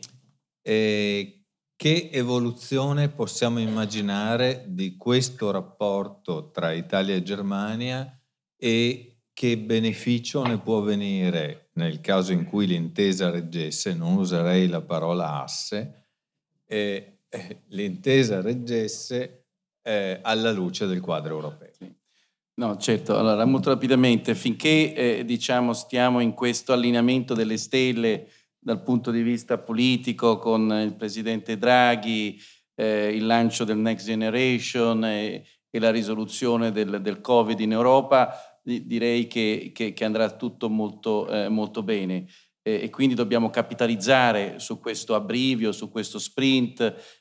Eh, che evoluzione possiamo immaginare di questo rapporto tra Italia e Germania e che beneficio ne può venire nel caso in cui l'intesa reggesse, non userei la parola asse, eh, l'intesa reggesse eh, alla luce del quadro europeo. No, certo, allora molto rapidamente, finché eh, diciamo stiamo in questo allineamento delle stelle dal punto di vista politico con il presidente Draghi, eh, il lancio del Next Generation e, e la risoluzione del, del, Covid in Europa, direi che, che, che andrà tutto molto, eh, molto bene. Eh, e quindi dobbiamo capitalizzare su questo abbrivio, su questo sprint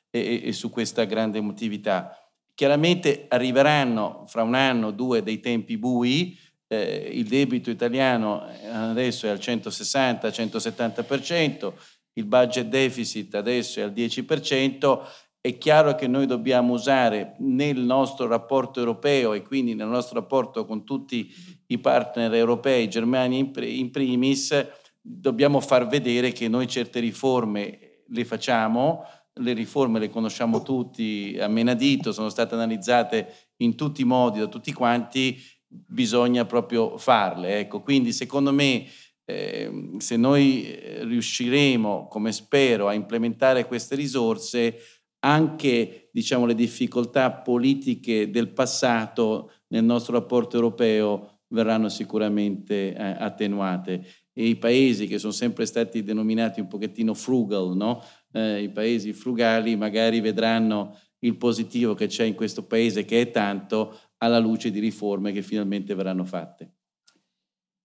e, e su questa grande emotività. Chiaramente arriveranno fra un anno o due dei tempi bui, eh, il debito italiano eh, adesso è al 160-170%, il budget deficit adesso è al 10%, è chiaro che noi dobbiamo usare nel nostro rapporto europeo e quindi nel nostro rapporto con tutti i partner europei, Germania in primis, dobbiamo far vedere che noi certe riforme le facciamo, le riforme le conosciamo tutti a menadito, sono state analizzate in tutti i modi da tutti quanti, bisogna proprio farle. Ecco, quindi secondo me eh, se noi riusciremo, come spero, a implementare queste risorse, anche diciamo, le difficoltà politiche del passato nel nostro rapporto europeo verranno sicuramente eh, attenuate e i paesi che sono sempre stati denominati un pochettino frugal, no? eh, i paesi frugali magari vedranno il positivo che c'è in questo paese che è tanto alla luce di riforme che finalmente verranno fatte.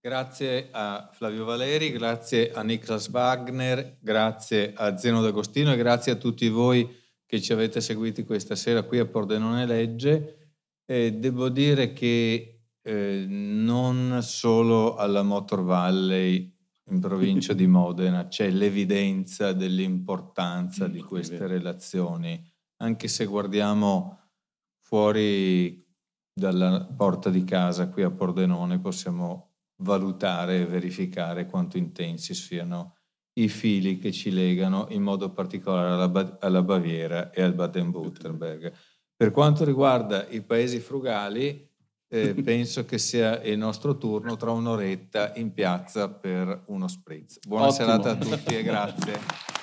Grazie a Flavio Valeri, grazie a Niklas Wagner, grazie a Zeno D'Agostino e grazie a tutti voi che ci avete seguiti questa sera qui a Pordenone Legge. E devo dire che eh, non solo alla Motor Valley in provincia di (laughs) Modena c'è l'evidenza dell'importanza di queste relazioni, anche se guardiamo fuori dalla porta di casa qui a Pordenone possiamo valutare e verificare quanto intensi siano i fili che ci legano in modo particolare alla, alla Baviera e al Baden-Württemberg. Per quanto riguarda i paesi frugali, eh, (laughs) penso che sia il nostro turno tra un'oretta in piazza per uno spritz. Buona Ottimo. serata a tutti e grazie. (laughs)